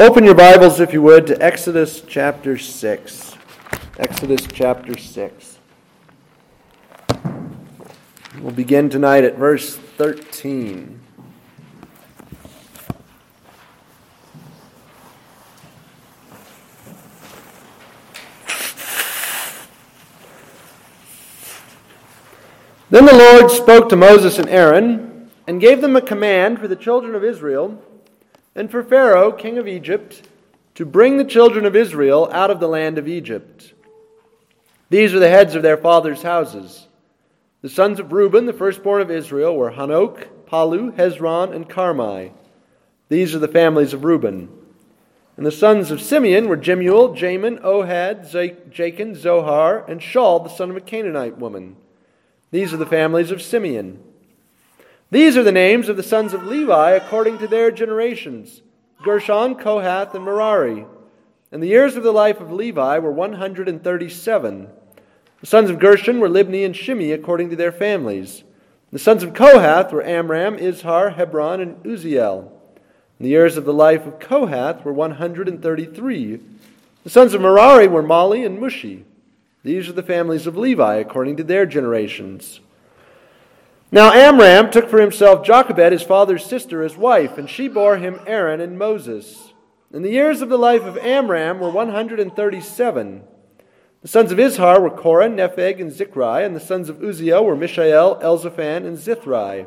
Open your Bibles, if you would, to Exodus chapter 6. Exodus chapter 6. We'll begin tonight at verse 13. Then the Lord spoke to Moses and Aaron and gave them a command for the children of Israel and for Pharaoh, king of Egypt, to bring the children of Israel out of the land of Egypt. These are the heads of their fathers' houses. The sons of Reuben, the firstborn of Israel, were Hanoch, Pallu, Hezron, and Carmi. These are the families of Reuben. And the sons of Simeon were Jemuel, Jamin, Ohad, Jachin, Zohar, and Shaul, the son of a Canaanite woman. These are the families of Simeon. These are the names of the sons of Levi according to their generations Gershon, Kohath, and Merari. And the years of the life of Levi were 137. The sons of Gershon were Libni and Shimei according to their families. The sons of Kohath were Amram, Izhar, Hebron, and Uzziel. And the years of the life of Kohath were 133. The sons of Merari were Mahli and Mushi. These are the families of Levi according to their generations. Now Amram took for himself Jochebed, his father's sister, as wife, and she bore him Aaron and Moses. And the years of the life of Amram were 137. The sons of Izhar were Korah, Nepheg, and Zichri, and the sons of Uzziel were Mishael, Elzaphan, and Zithri.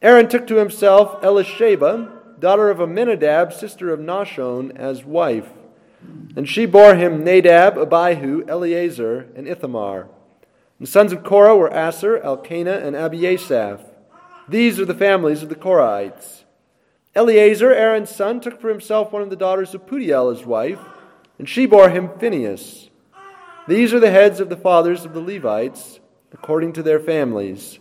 Aaron took to himself Elisheba, daughter of Amminadab, sister of Nahshon, as wife. And she bore him Nadab, Abihu, Eleazar, and Ithamar. The sons of Korah were Assir, Elkanah, and Abiasaph. These are the families of the Korahites. Eleazar, Aaron's son, took for himself one of the daughters of Putiel as wife, and she bore him Phinehas. These are the heads of the fathers of the Levites, according to their families.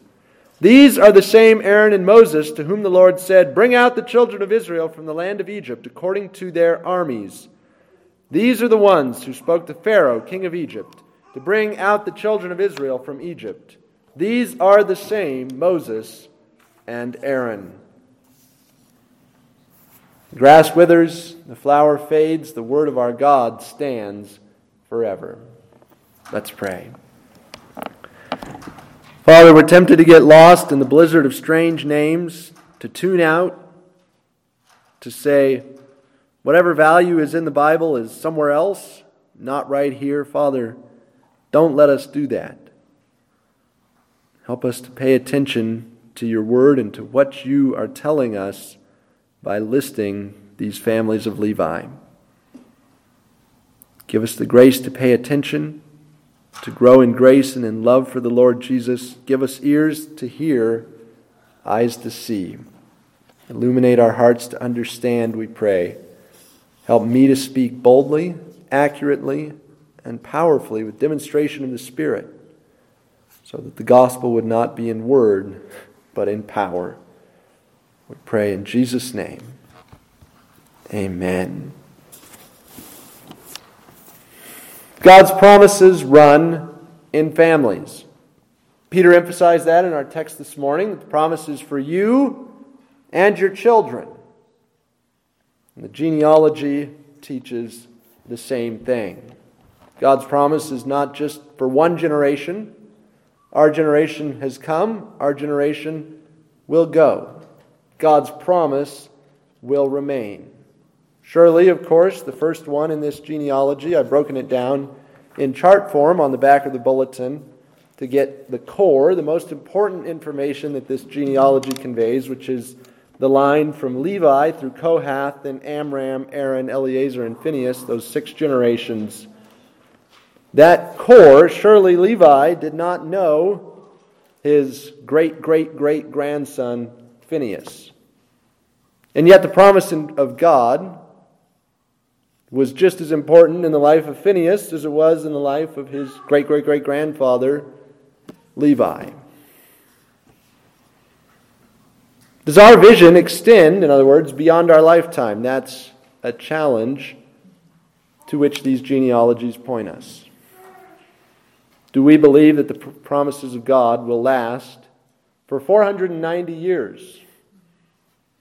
These are the same Aaron and Moses to whom the Lord said, Bring out the children of Israel from the land of Egypt, according to their armies. These are the ones who spoke to Pharaoh, king of Egypt to bring out the children of Israel from Egypt. These are the same Moses and Aaron. The grass withers, the flower fades, the word of our God stands forever. Let's pray. Father, we're tempted to get lost in the blizzard of strange names, to tune out, to say, whatever value is in the Bible is somewhere else, not right here. Father, don't let us do that. Help us to pay attention to your word and to what you are telling us by listing these families of Levi. Give us the grace to pay attention, to grow in grace and in love for the Lord Jesus. Give us ears to hear, eyes to see. Illuminate our hearts to understand, we pray. Help me to speak boldly, accurately, and powerfully with demonstration of the Spirit, so that the gospel would not be in word, but in power. We pray in Jesus' name. Amen. God's promises run in families. Peter emphasized that in our text this morning. The promises for you and your children. And the genealogy teaches the same thing. God's promise is not just for one generation. Our generation has come, our generation will go. God's promise will remain. Surely, of course, the first one in this genealogy, I've broken it down in chart form on the back of the bulletin to get the core, the most important information that this genealogy conveys, which is the line from Levi through Kohath, then Amram, Aaron, Eleazar, and Phinehas, those six generations that core, surely Levi did not know his great great great grandson Phinehas. And yet, the promise of God was just as important in the life of Phinehas as it was in the life of his great great great grandfather Levi. Does our vision extend, in other words, beyond our lifetime? That's a challenge to which these genealogies point us. Do we believe that the promises of God will last for 490 years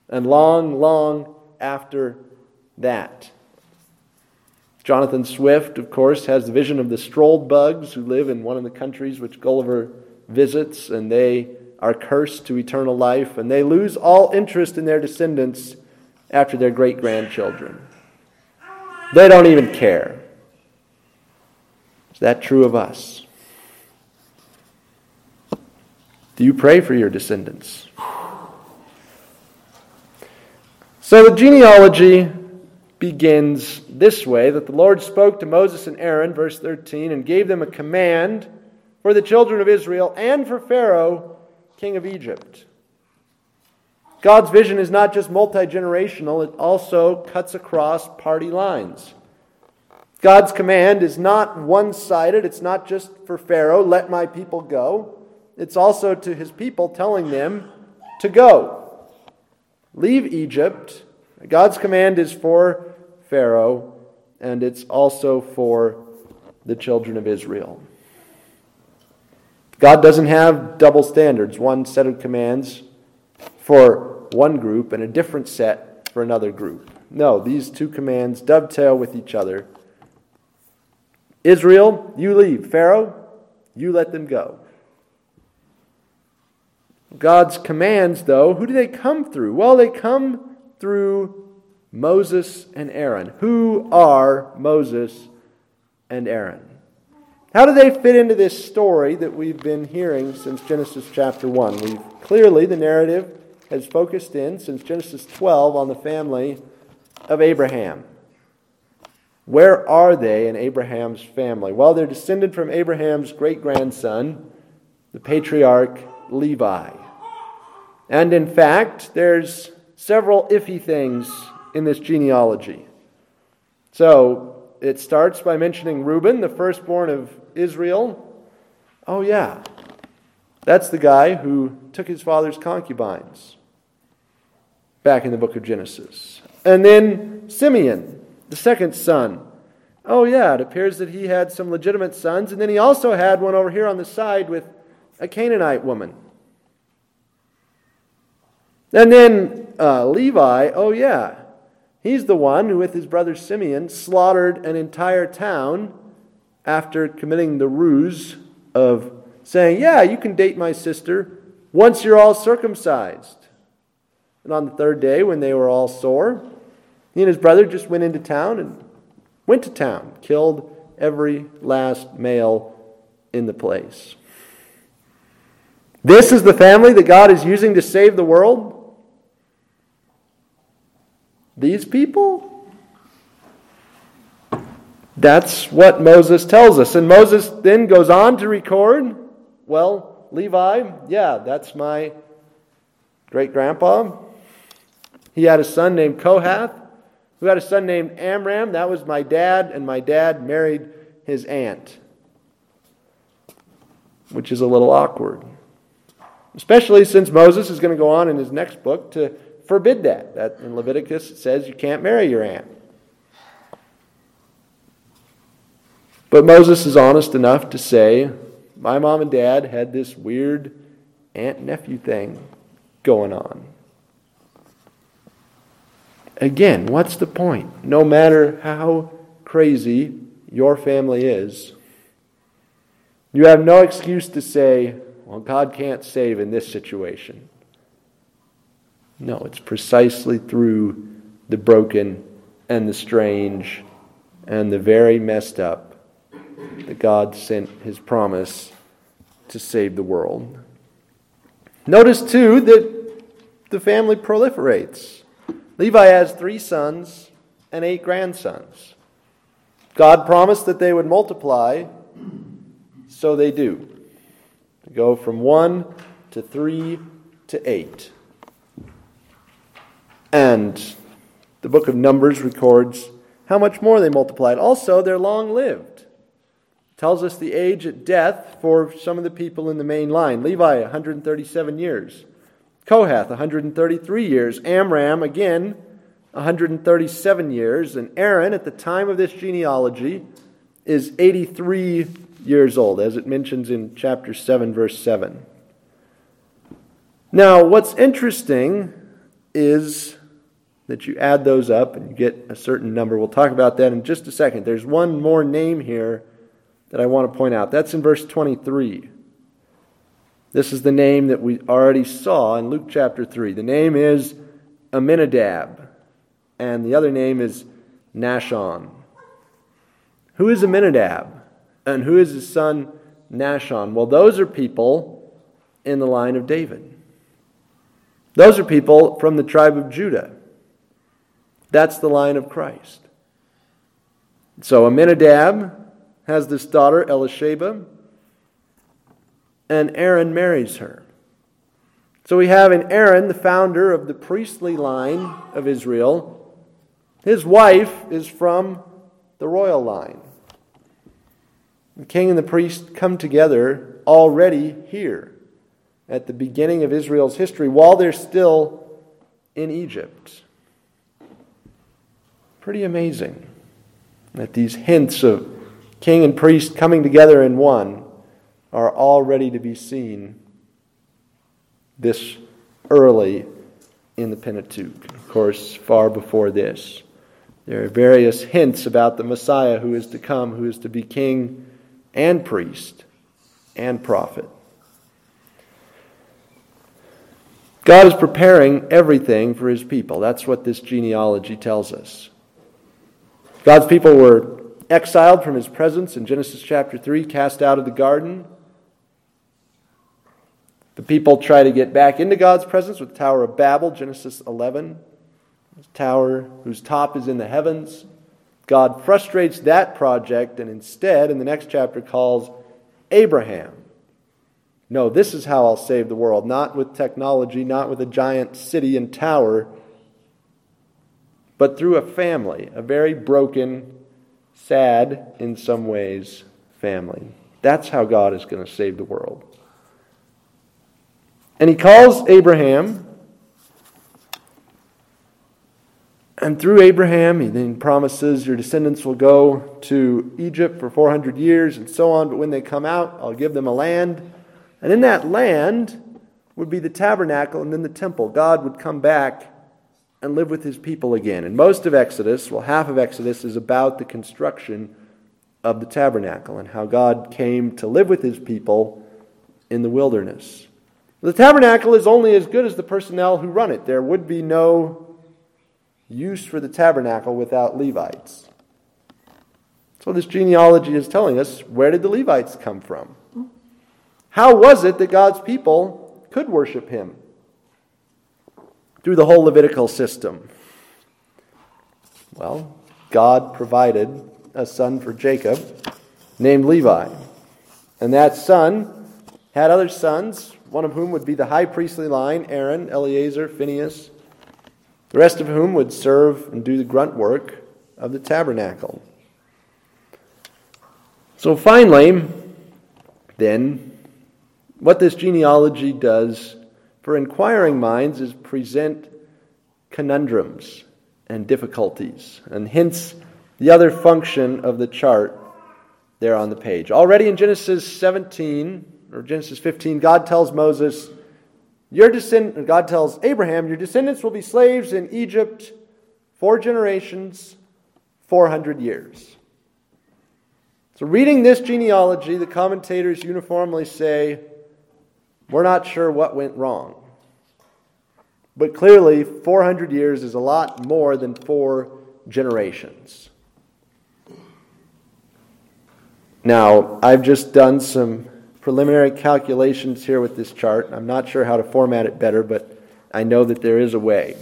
and long, long after that. Jonathan Swift, of course, has the vision of the Struldbrugs who live in one of the countries which Gulliver visits, and they are cursed to eternal life, and they lose all interest in their descendants after their great grandchildren. They don't even care. Is that true of us? Do you pray for your descendants? So the genealogy begins this way that the Lord spoke to Moses and Aaron, verse 13, and gave them a command for the children of Israel and for Pharaoh, king of Egypt. God's vision is not just multi generational, it also cuts across party lines. God's command is not one sided, it's not just for Pharaoh, let my people go. It's also to his people telling them to go. Leave Egypt. God's command is for Pharaoh, and it's also for the children of Israel. God doesn't have double standards, one set of commands for one group and a different set for another group. No, these two commands dovetail with each other. Israel, you leave. Pharaoh, you let them go. God's commands, though, who do they come through? Well, they come through Moses and Aaron. Who are Moses and Aaron? How do they fit into this story that we've been hearing since Genesis chapter 1? We've clearly, the narrative has focused in since Genesis 12 on the family of Abraham. Where are they in Abraham's family? Well, they're descended from Abraham's great grandson, the patriarch Levi. And in fact, there's several iffy things in this genealogy. So it starts by mentioning Reuben, the firstborn of Israel. Oh, yeah. That's the guy who took his father's concubines back in the book of Genesis. And then Simeon, the second son. Oh, yeah, it appears that he had some legitimate sons. And then he also had one over here on the side with a Canaanite woman. And then uh, Levi, oh, yeah, he's the one who, with his brother Simeon, slaughtered an entire town after committing the ruse of saying, Yeah, you can date my sister once you're all circumcised. And on the third day, when they were all sore, he and his brother just went into town and went to town, killed every last male in the place. This is the family that God is using to save the world? These people? That's what Moses tells us. And Moses then goes on to record well, Levi, yeah, that's my great grandpa. He had a son named Kohath, who had a son named Amram. That was my dad, and my dad married his aunt, which is a little awkward. Especially since Moses is going to go on in his next book to forbid that. That in Leviticus it says you can't marry your aunt. But Moses is honest enough to say, my mom and dad had this weird aunt nephew thing going on. Again, what's the point? No matter how crazy your family is, you have no excuse to say, well, God can't save in this situation. No, it's precisely through the broken and the strange and the very messed up that God sent his promise to save the world. Notice, too, that the family proliferates. Levi has three sons and eight grandsons. God promised that they would multiply, so they do. Go from one to three to eight. And the book of Numbers records how much more they multiplied. Also, they're long lived. Tells us the age at death for some of the people in the main line. Levi, 137 years. Kohath, 133 years. Amram, again, 137 years. And Aaron, at the time of this genealogy, is 83 years old, as it mentions in chapter 7, verse 7. Now, what's interesting is that you add those up and you get a certain number. We'll talk about that in just a second. There's one more name here that I want to point out. That's in verse 23. This is the name that we already saw in Luke chapter 3. The name is Amminadab, and the other name is Nahshon. Who is Amminadab? And who is his son Nahshon. Well, those are people in the line of David. Those are people from the tribe of Judah. That's the line of Christ. So Amminadab has this daughter, Elisheba, and Aaron marries her. So we have in Aaron, the founder of the priestly line of Israel. His wife is from the royal line. The king and the priest come together already here at the beginning of Israel's history while they're still in Egypt. Pretty amazing that these hints of king and priest coming together in one are already to be seen this early in the Pentateuch. Of course, far before this. There are various hints about the Messiah who is to come, who is to be king and priest and prophet. God is preparing everything for his people. That's what this genealogy tells us. God's people were exiled from his presence in Genesis chapter 3, cast out of the garden. The people try to get back into God's presence with the Tower of Babel, Genesis 11, tower whose top is in the heavens. God frustrates that project and instead, in the next chapter, calls Abraham no, this is how I'll save the world. Not with technology, not with a giant city and tower, but through a family, a very broken, sad, in some ways, family. That's how God is going to save the world. And he calls Abraham, and through Abraham, he then promises your descendants will go to Egypt for 400 years and so on, but when they come out, I'll give them a land and in that land would be the tabernacle and then the temple. God would come back and live with his people again. And most of Exodus, well, half of Exodus is about the construction of the tabernacle and how God came to live with his people in the wilderness. The tabernacle is only as good as the personnel who run it. There would be no use for the tabernacle without Levites. So, this genealogy is telling us where did the Levites come from? How was it that God's people could worship him? Through the whole Levitical system. Well, God provided a son for Jacob named Levi. And that son had other sons, one of whom would be the high priestly line Aaron, Eleazar, Phinehas, the rest of whom would serve and do the grunt work of the tabernacle. So finally, then, what this genealogy does for inquiring minds is present conundrums and difficulties, and hence the other function of the chart there on the page. Already in Genesis 17 or Genesis 15, God tells Moses, your descend- God tells Abraham, Your descendants will be slaves in Egypt four generations, 400 years. So, reading this genealogy, the commentators uniformly say we're not sure what went wrong. But clearly, 400 years is a lot more than four generations. Now, I've just done some preliminary calculations here with this chart. I'm not sure how to format it better, but I know that there is a way.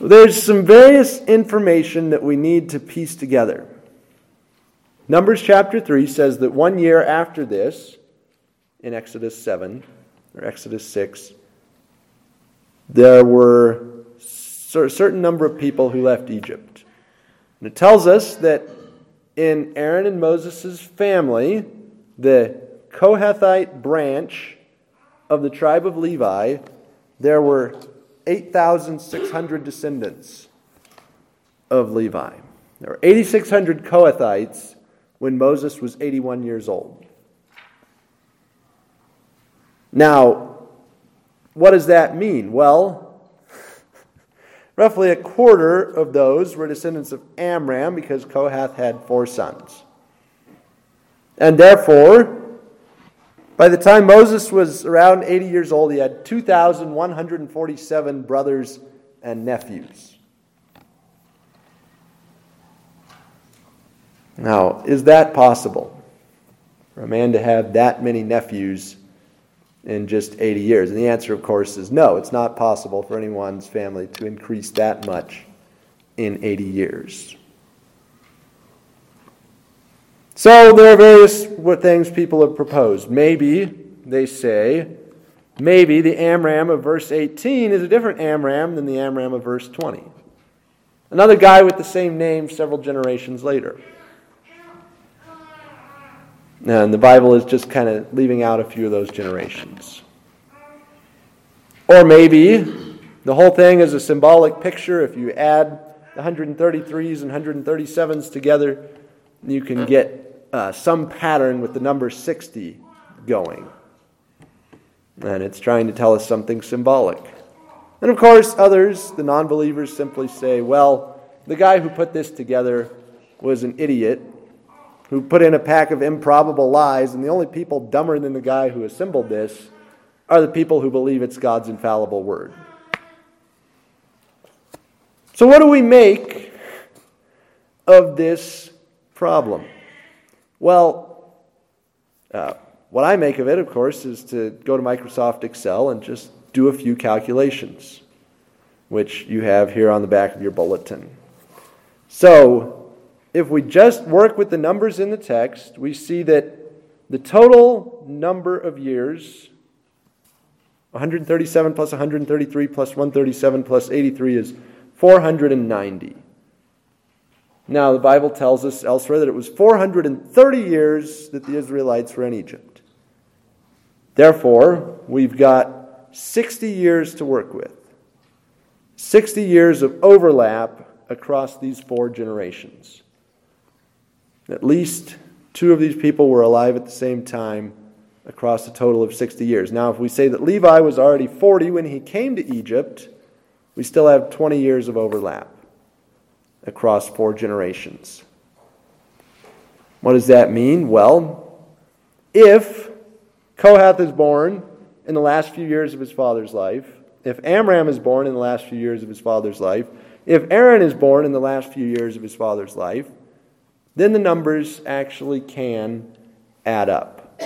There's some various information that we need to piece together. Numbers chapter 3 says that one year after this, in Exodus 7 or Exodus 6, there were a certain number of people who left Egypt. And it tells us that in Aaron and Moses' family, the Kohathite branch of the tribe of Levi, there were 8,600 descendants of Levi. There were 8,600 Kohathites when Moses was 81 years old. Now, what does that mean? Well, Roughly a quarter of those were descendants of Amram because Kohath had four sons. And therefore, by the time Moses was around 80 years old, he had 2,147 brothers and nephews. Now, is that possible? For a man to have that many nephews in just 80 years? And the answer, of course, is no. It's not possible for anyone's family to increase that much in 80 years. So there are various things people have proposed. Maybe, they say, maybe the Amram of verse 18 is a different Amram than the Amram of verse 20. Another guy with the same name several generations later. And the Bible is just kind of leaving out a few of those generations. Or maybe the whole thing is a symbolic picture. If you add the 133s and 137s together, you can get uh, some pattern with the number 60 going. And it's trying to tell us something symbolic. And of course, others, the non believers, simply say, well, the guy who put this together was an idiot who put in a pack of improbable lies, and the only people dumber than the guy who assembled this are the people who believe it's God's infallible word. So, what do we make of this problem? Well, uh, what I make of it, of course, is to go to Microsoft Excel and just do a few calculations, which you have here on the back of your bulletin. So, if we just work with the numbers in the text, we see that the total number of years 137 plus 133 plus 137 plus 83 is 490. Now, the Bible tells us elsewhere that it was 430 years that the Israelites were in Egypt. Therefore, we've got 60 years to work with. 60 years of overlap across these four generations. At least two of these people were alive at the same time across a total of 60 years. Now, if we say that Levi was already 40 when he came to Egypt, we still have 20 years of overlap across four generations. What does that mean? Well, if Kohath is born in the last few years of his father's life, if Amram is born in the last few years of his father's life, if Aaron is born in the last few years of his father's life, then the numbers actually can add up.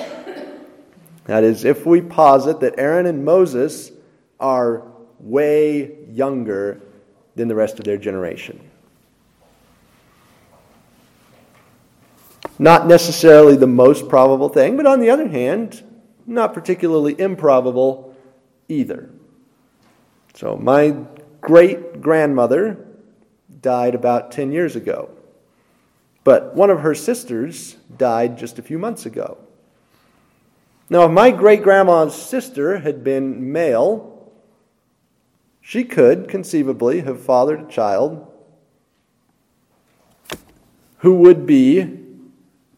That is, if we posit that Aaron and Moses are way younger than the rest of their generation. Not necessarily the most probable thing, but on the other hand, not particularly improbable either. So, my great grandmother died about 10 years ago. But one of her sisters died just a few months ago. Now, if my great grandma's sister had been male, she could conceivably have fathered a child who would be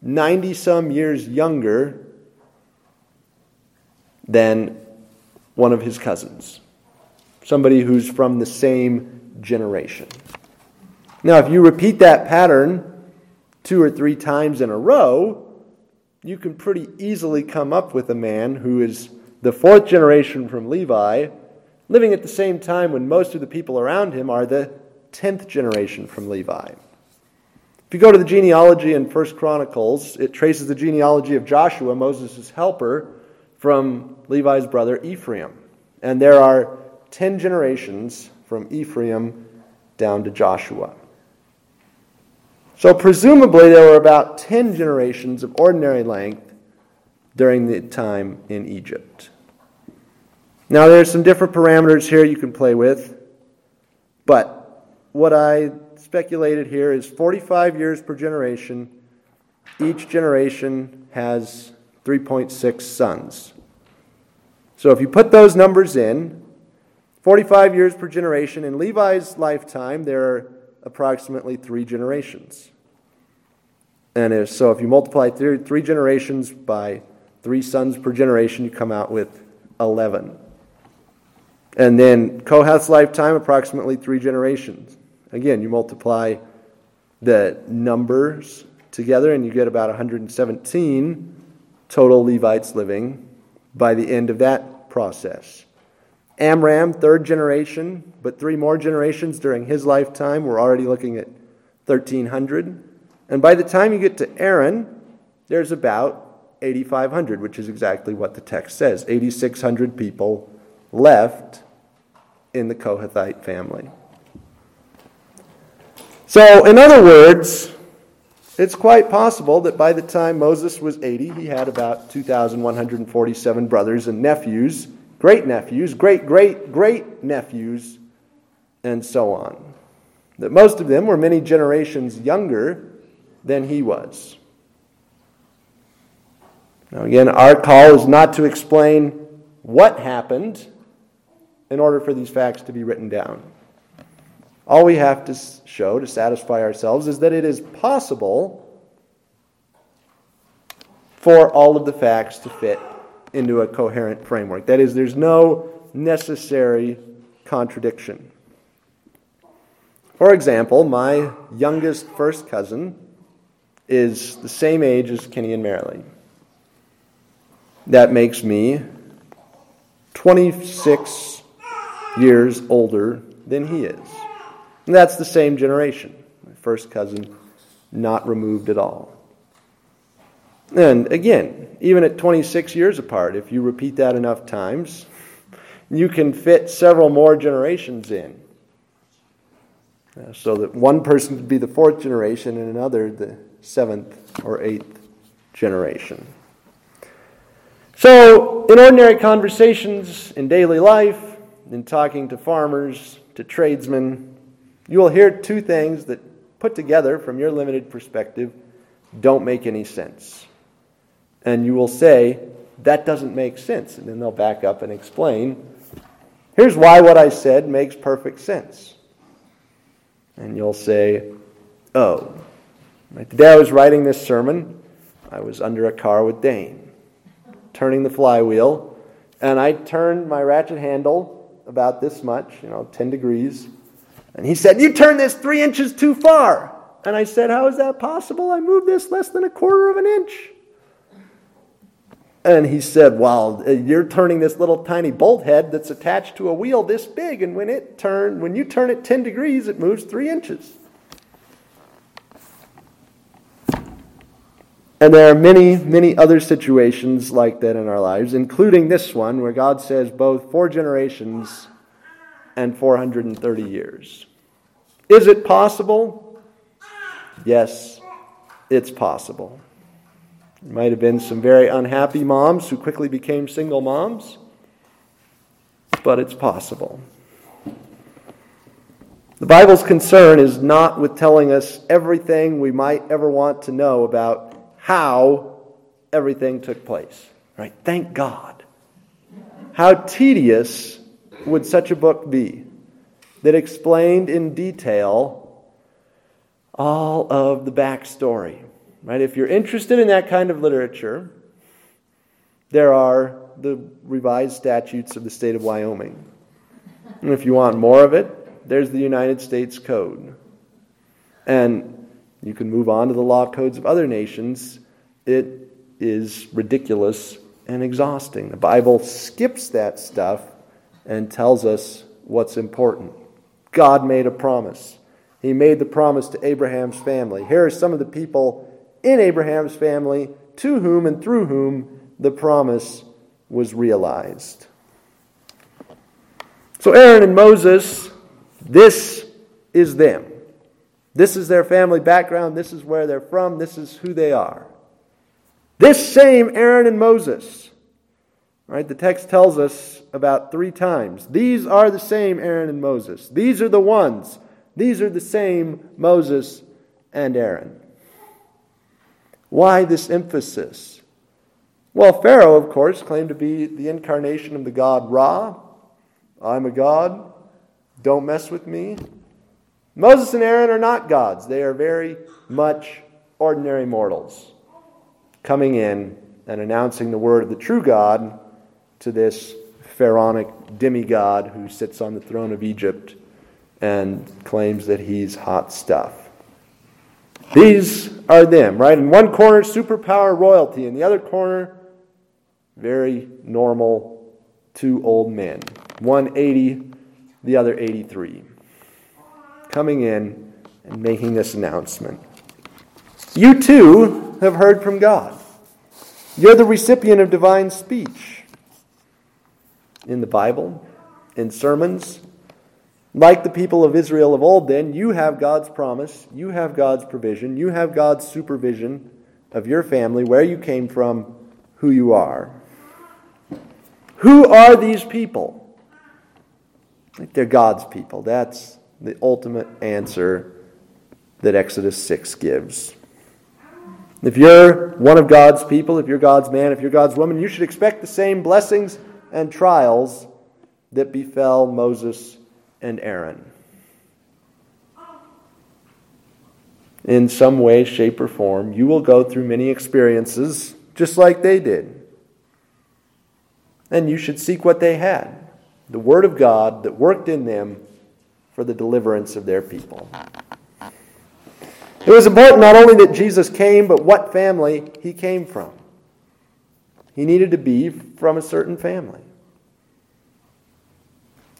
90 some years younger than one of his cousins, somebody who's from the same generation. Now, if you repeat that pattern two or three times in a row, you can pretty easily come up with a man who is the fourth generation from Levi, living at the same time when most of the people around him are the tenth generation from Levi. If you go to the genealogy in First Chronicles, it traces the genealogy of Joshua, Moses' helper, from Levi's brother Ephraim. And there are ten generations from Ephraim down to Joshua. So, presumably, there were about 10 generations of ordinary length during the time in Egypt. Now, there's some different parameters here you can play with, but what I speculated here is 45 years per generation. Each generation has 3.6 sons. So, if you put those numbers in, 45 years per generation, in Levi's lifetime, there are approximately three generations. And if, so if you multiply three, three generations by three sons per generation, you come out with 11. And then Kohath's lifetime, approximately three generations. Again, you multiply the numbers together and you get about 117 total Levites living by the end of that process. Amram, third generation, but three more generations during his lifetime. We're already looking at 1,300. And by the time you get to Aaron, there's about 8,500, which is exactly what the text says 8,600 people left in the Kohathite family. So, in other words, it's quite possible that by the time Moses was 80, he had about 2,147 brothers and nephews great nephews, great great great nephews, and so on. That most of them were many generations younger than he was. Now, again, our call is not to explain what happened in order for these facts to be written down. All we have to show to satisfy ourselves is that it is possible for all of the facts to fit into a coherent framework. That is, there's no necessary contradiction. For example, my youngest first cousin is the same age as Kenny and Marilee. That makes me 26 years older than he is. And that's the same generation. My first cousin, not removed at all. And again, even at 26 years apart, if you repeat that enough times, you can fit several more generations in. Uh, so that one person could be the fourth generation and another the seventh or eighth generation. So, in ordinary conversations in daily life, in talking to farmers, to tradesmen, you will hear two things that, put together from your limited perspective, don't make any sense and you will say, that doesn't make sense. And then they'll back up and explain, here's why what I said makes perfect sense. And you'll say, oh. Right, the day I was writing this sermon, I was under a car with Dane, turning the flywheel, and I turned my ratchet handle about this much, you know, 10 degrees. And he said, You turned this three inches too far. And I said, How is that possible? I moved this less than a quarter of an inch. And he said, Well, uh, you're turning this little tiny bolt head that's attached to a wheel this big, and when it turn, when you turn it 10 degrees, it moves three inches. And there are many, many other situations like that in our lives, including this one where God says both four generations and 430 years. Is it possible? Yes, it's possible. There might have been some very unhappy moms who quickly became single moms, but it's possible. The Bible's concern is not with telling us everything we might ever want to know about how everything took place. Right? Thank God. How tedious would such a book be that explained in detail all of the backstory Right? If you're interested in that kind of literature, there are the revised statutes of the state of Wyoming. And if you want more of it, there's the United States Code. And you can move on to the law codes of other nations. It is ridiculous and exhausting. The Bible skips that stuff and tells us what's important. God made a promise. He made the promise to Abraham's family. Here are some of the people in Abraham's family, to whom and through whom the promise was realized. So, Aaron and Moses, this is them. This is their family background. This is where they're from. This is who they are. This same Aaron and Moses, right? The text tells us about three times. These are the same Aaron and Moses. These are the ones. These are the same Moses and Aaron. Why this emphasis? Well, Pharaoh, of course, claimed to be the incarnation of the god Ra. I'm a god. Don't mess with me. Moses and Aaron are not gods, they are very much ordinary mortals coming in and announcing the word of the true God to this pharaonic demigod who sits on the throne of Egypt and claims that he's hot stuff. These are them, right? In one corner, superpower royalty. In the other corner, very normal two old men. One 80, the other 83. Coming in and making this announcement. You too have heard from God. You're the recipient of divine speech. In the Bible, in sermons, like the people of Israel of old, then, you have God's promise, you have God's provision, you have God's supervision of your family, where you came from, who you are. Who are these people? They're God's people. That's the ultimate answer that Exodus 6 gives. If you're one of God's people, if you're God's man, if you're God's woman, you should expect the same blessings and trials that befell Moses and Aaron. In some way, shape, or form, you will go through many experiences just like they did. And you should seek what they had the Word of God that worked in them for the deliverance of their people. It was important not only that Jesus came, but what family he came from. He needed to be from a certain family.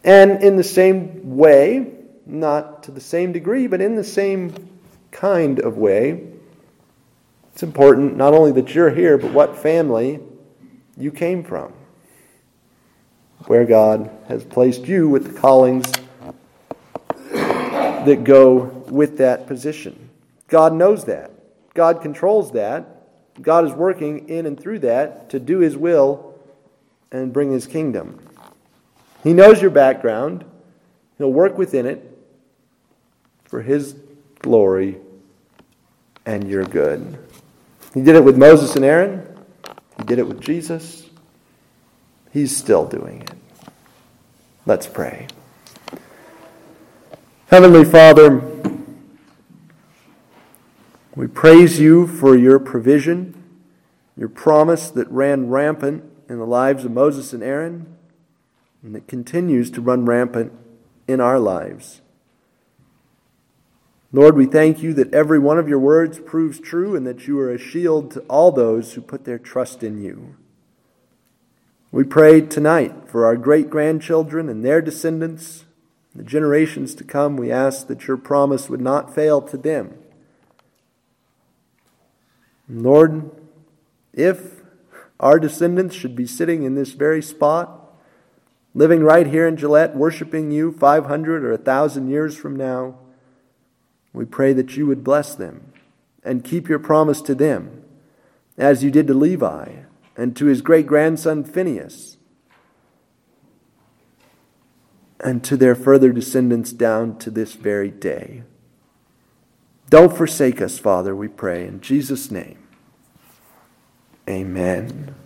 And in the same way, not to the same degree, but in the same kind of way, it's important not only that you're here, but what family you came from. Where God has placed you with the callings that go with that position. God knows that. God controls that. God is working in and through that to do His will and bring His kingdom. He knows your background. He'll work within it for His glory and your good. He did it with Moses and Aaron. He did it with Jesus. He's still doing it. Let's pray. Heavenly Father, we praise you for your provision, your promise that ran rampant in the lives of Moses and Aaron, and that continues to run rampant in our lives. Lord, we thank you that every one of your words proves true and that you are a shield to all those who put their trust in you. We pray tonight for our great grandchildren and their descendants the generations to come, we ask that your promise would not fail to them. Lord, if our descendants should be sitting in this very spot, living right here in Gillette, worshiping you 500 or 1,000 years from now, we pray that you would bless them and keep your promise to them, as you did to Levi and to his great grandson Phinehas and to their further descendants down to this very day. Don't forsake us, Father, we pray. In Jesus' name, amen.